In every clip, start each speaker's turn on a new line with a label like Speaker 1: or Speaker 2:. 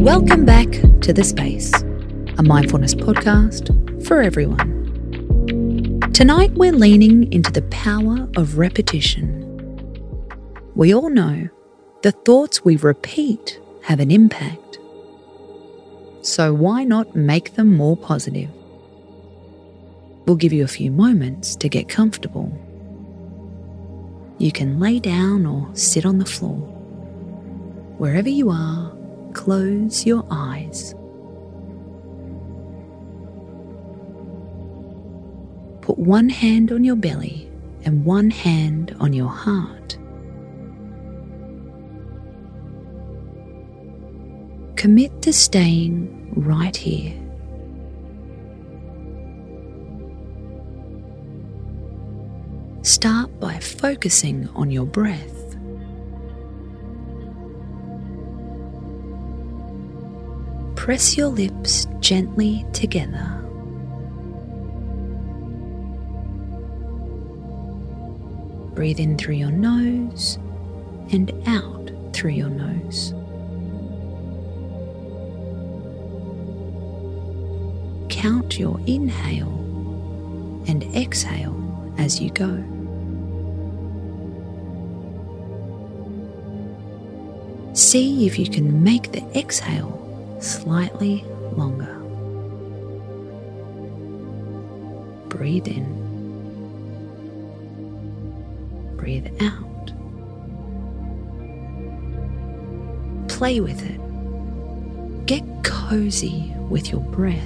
Speaker 1: Welcome back to The Space, a mindfulness podcast for everyone. Tonight, we're leaning into the power of repetition. We all know the thoughts we repeat have an impact. So, why not make them more positive? We'll give you a few moments to get comfortable. You can lay down or sit on the floor. Wherever you are, close your eyes. Put one hand on your belly and one hand on your heart. Commit to staying right here. Start by focusing on your breath. Press your lips gently together. Breathe in through your nose and out through your nose. Count your inhale and exhale as you go. See if you can make the exhale slightly longer. Breathe in, breathe out. Play with it. Get cozy with your breath.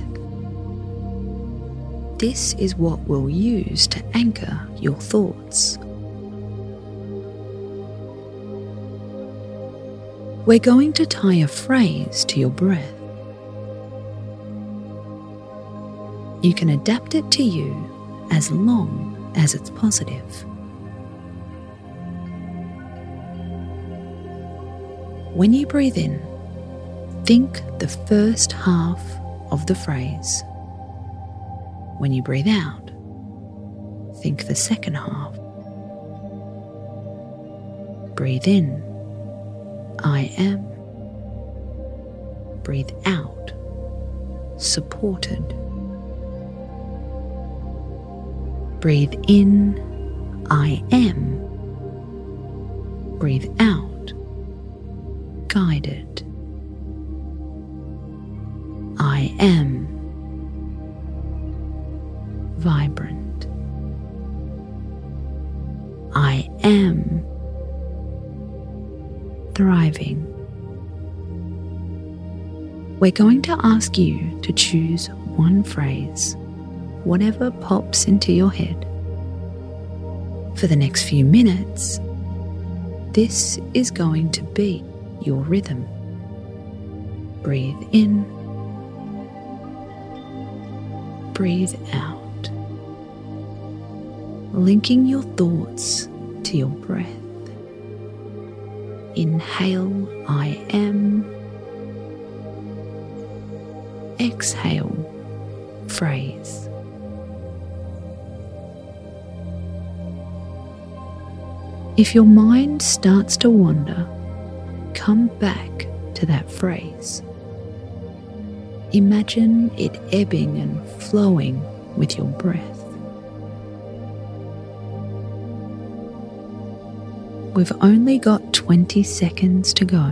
Speaker 1: This is what we'll use to anchor your thoughts. We're going to tie a phrase to your breath. You can adapt it to you as long as it's positive. When you breathe in, think the first half of the phrase. When you breathe out, think the second half. Breathe in, I am. Breathe out, supported. Breathe in, I am. Breathe out, guided. I am vibrant. I am thriving. We're going to ask you to choose one phrase, whatever pops into your head. For the next few minutes, this is going to be your rhythm. Breathe in, breathe out, linking your thoughts to your breath. Inhale, I am. Exhale, phrase. If your mind starts to wander, come back to that phrase. Imagine it ebbing and flowing with your breath. We've only got 20 seconds to go.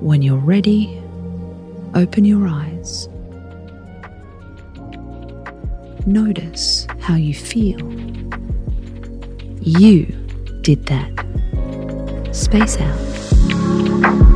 Speaker 1: When you're ready, open your eyes. Notice how you feel. You did that. Space out.